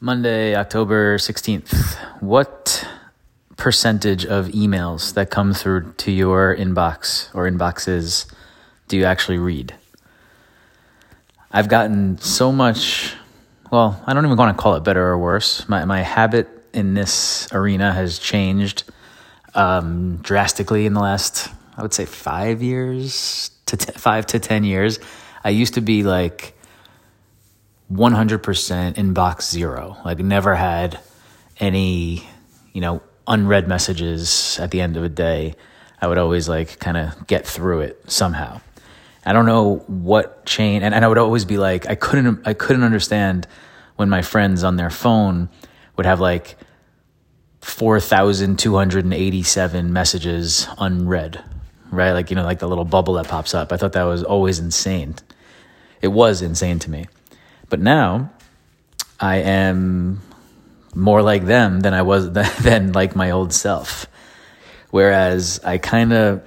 Monday, October 16th. What percentage of emails that come through to your inbox or inboxes do you actually read? I've gotten so much, well, I don't even want to call it better or worse. My, my habit in this arena has changed um, drastically in the last, I would say, five years to t- five to 10 years. I used to be like, 100% inbox zero. Like never had any, you know, unread messages at the end of a day. I would always like kind of get through it somehow. I don't know what chain and, and I would always be like I couldn't I couldn't understand when my friends on their phone would have like 4287 messages unread. Right? Like you know like the little bubble that pops up. I thought that was always insane. It was insane to me. But now I am more like them than I was than like my old self. Whereas I kind of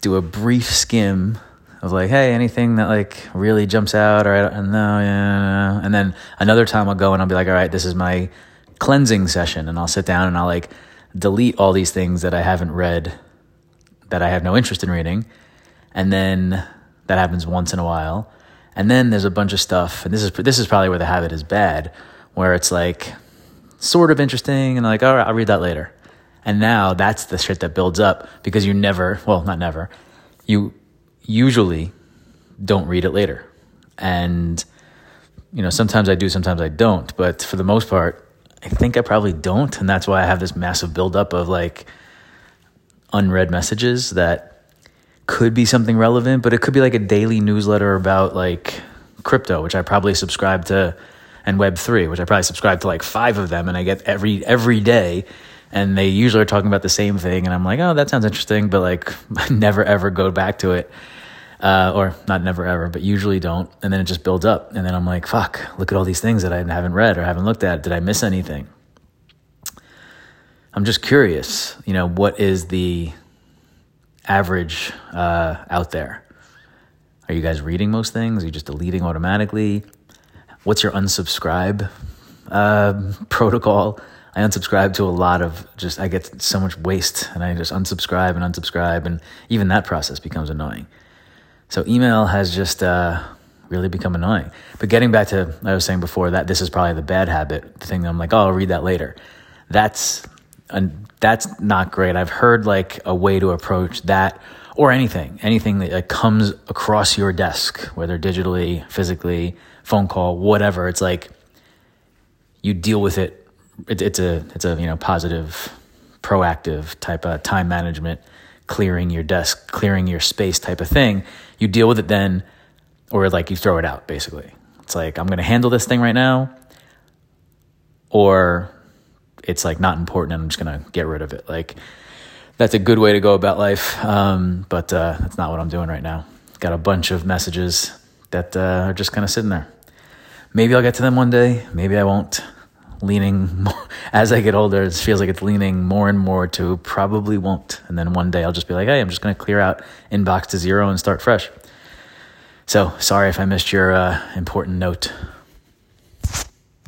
do a brief skim of like, hey, anything that like really jumps out, or I don't, know, yeah, and then another time I'll go and I'll be like, all right, this is my cleansing session, and I'll sit down and I'll like delete all these things that I haven't read, that I have no interest in reading, and then that happens once in a while, and then there's a bunch of stuff, and this is this is probably where the habit is bad, where it's like sort of interesting, and like, all right, I'll read that later. And now that's the shit that builds up because you never, well, not never, you usually don't read it later. And, you know, sometimes I do, sometimes I don't. But for the most part, I think I probably don't. And that's why I have this massive buildup of like unread messages that could be something relevant, but it could be like a daily newsletter about like crypto, which I probably subscribe to, and Web3, which I probably subscribe to like five of them, and I get every every day. And they usually are talking about the same thing, and I'm like, oh, that sounds interesting, but like, never ever go back to it, uh, or not never ever, but usually don't. And then it just builds up, and then I'm like, fuck, look at all these things that I haven't read or haven't looked at. Did I miss anything? I'm just curious, you know, what is the average uh, out there? Are you guys reading most things? Are you just deleting automatically? What's your unsubscribe uh, protocol? I unsubscribe to a lot of just, I get so much waste and I just unsubscribe and unsubscribe, and even that process becomes annoying. So email has just uh, really become annoying. But getting back to I was saying before that this is probably the bad habit, the thing that I'm like, oh, I'll read that later. That's and that's not great. I've heard like a way to approach that or anything, anything that comes across your desk, whether digitally, physically, phone call, whatever. It's like you deal with it. it it's a it's a you know positive, proactive type of time management, clearing your desk, clearing your space type of thing. You deal with it then, or like you throw it out. Basically, it's like I'm going to handle this thing right now, or it's like not important and I'm just gonna get rid of it. Like that's a good way to go about life, um, but uh, that's not what I'm doing right now. Got a bunch of messages that uh, are just kind of sitting there. Maybe I'll get to them one day. Maybe I won't. Leaning more, as I get older, it feels like it's leaning more and more to probably won't. And then one day I'll just be like, hey, I'm just going to clear out inbox to zero and start fresh. So sorry if I missed your uh, important note.